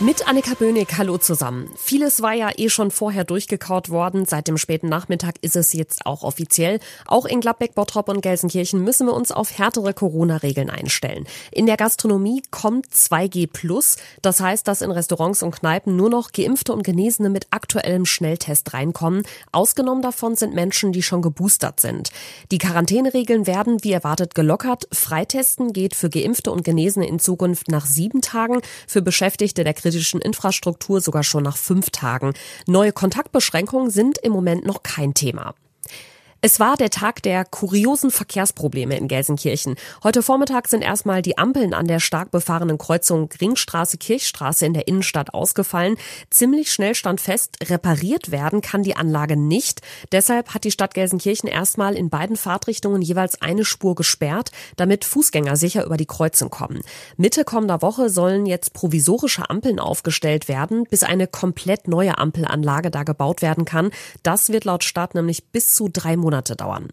Mit Annika Böhnig, hallo zusammen. Vieles war ja eh schon vorher durchgekaut worden. Seit dem späten Nachmittag ist es jetzt auch offiziell. Auch in Gladbeck, Bottrop und Gelsenkirchen müssen wir uns auf härtere Corona-Regeln einstellen. In der Gastronomie kommt 2G+. Das heißt, dass in Restaurants und Kneipen nur noch Geimpfte und Genesene mit aktuellem Schnelltest reinkommen. Ausgenommen davon sind Menschen, die schon geboostert sind. Die Quarantäneregeln werden, wie erwartet, gelockert. Freitesten geht für Geimpfte und Genesene in Zukunft nach sieben Tagen. Für Beschäftigte der kritischen Infrastruktur sogar schon nach fünf Tagen. Neue Kontaktbeschränkungen sind im Moment noch kein Thema. Es war der Tag der kuriosen Verkehrsprobleme in Gelsenkirchen. Heute Vormittag sind erstmal die Ampeln an der stark befahrenen Kreuzung Ringstraße-Kirchstraße in der Innenstadt ausgefallen. Ziemlich schnell stand fest, repariert werden kann die Anlage nicht. Deshalb hat die Stadt Gelsenkirchen erstmal in beiden Fahrtrichtungen jeweils eine Spur gesperrt, damit Fußgänger sicher über die Kreuzung kommen. Mitte kommender Woche sollen jetzt provisorische Ampeln aufgestellt werden, bis eine komplett neue Ampelanlage da gebaut werden kann. Das wird laut Stadt nämlich bis zu drei Monate Monate dauern.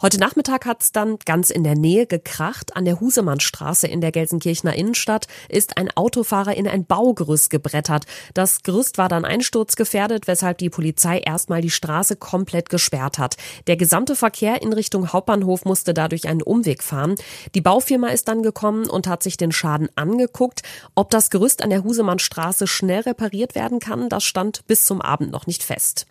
Heute Nachmittag hat es dann ganz in der Nähe gekracht. An der Husemannstraße in der Gelsenkirchener Innenstadt ist ein Autofahrer in ein Baugerüst gebrettert. Das Gerüst war dann einsturzgefährdet, weshalb die Polizei erstmal die Straße komplett gesperrt hat. Der gesamte Verkehr in Richtung Hauptbahnhof musste dadurch einen Umweg fahren. Die Baufirma ist dann gekommen und hat sich den Schaden angeguckt. Ob das Gerüst an der Husemannstraße schnell repariert werden kann, das stand bis zum Abend noch nicht fest.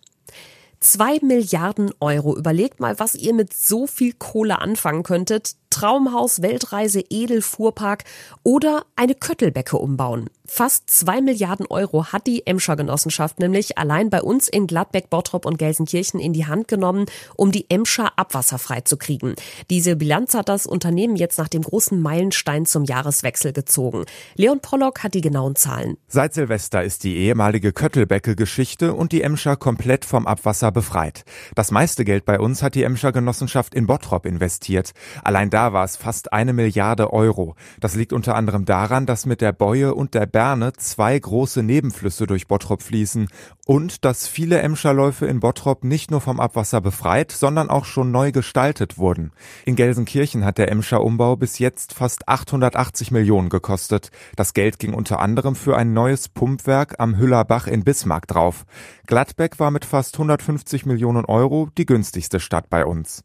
Zwei Milliarden Euro. Überlegt mal, was ihr mit so viel Kohle anfangen könntet. Traumhaus, Weltreise, Edelfuhrpark oder eine Köttelbecke umbauen. Fast zwei Milliarden Euro hat die Emscher Genossenschaft nämlich allein bei uns in Gladbeck, Bottrop und Gelsenkirchen in die Hand genommen, um die Emscher abwasserfrei zu kriegen. Diese Bilanz hat das Unternehmen jetzt nach dem großen Meilenstein zum Jahreswechsel gezogen. Leon Pollock hat die genauen Zahlen. Seit Silvester ist die ehemalige Köttelbecke Geschichte und die Emscher komplett vom Abwasser befreit. Das meiste Geld bei uns hat die Emscher Genossenschaft in Bottrop investiert. Allein da war es fast eine Milliarde Euro. Das liegt unter anderem daran, dass mit der Bäue und der Berne zwei große Nebenflüsse durch Bottrop fließen und dass viele Emscherläufe in Bottrop nicht nur vom Abwasser befreit, sondern auch schon neu gestaltet wurden. In Gelsenkirchen hat der Emscher Umbau bis jetzt fast 880 Millionen gekostet. Das Geld ging unter anderem für ein neues Pumpwerk am Hüllerbach in Bismarck drauf. Gladbeck war mit fast 150 Millionen Euro die günstigste Stadt bei uns.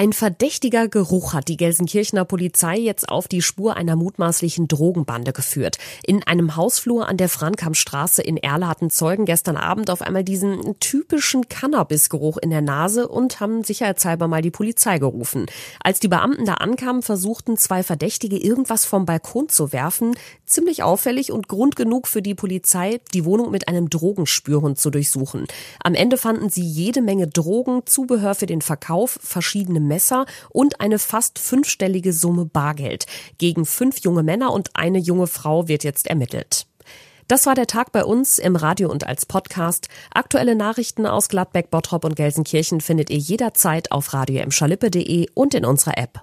Ein verdächtiger Geruch hat die Gelsenkirchener Polizei jetzt auf die Spur einer mutmaßlichen Drogenbande geführt. In einem Hausflur an der Frankampstraße in Erle hatten Zeugen gestern Abend auf einmal diesen typischen Cannabisgeruch in der Nase und haben sicherheitshalber mal die Polizei gerufen. Als die Beamten da ankamen, versuchten zwei Verdächtige irgendwas vom Balkon zu werfen. Ziemlich auffällig und Grund genug für die Polizei, die Wohnung mit einem Drogenspürhund zu durchsuchen. Am Ende fanden sie jede Menge Drogen, Zubehör für den Verkauf, verschiedene Messer und eine fast fünfstellige Summe Bargeld. Gegen fünf junge Männer und eine junge Frau wird jetzt ermittelt. Das war der Tag bei uns im Radio und als Podcast. Aktuelle Nachrichten aus Gladbeck, Bottrop und Gelsenkirchen findet ihr jederzeit auf radio und in unserer App.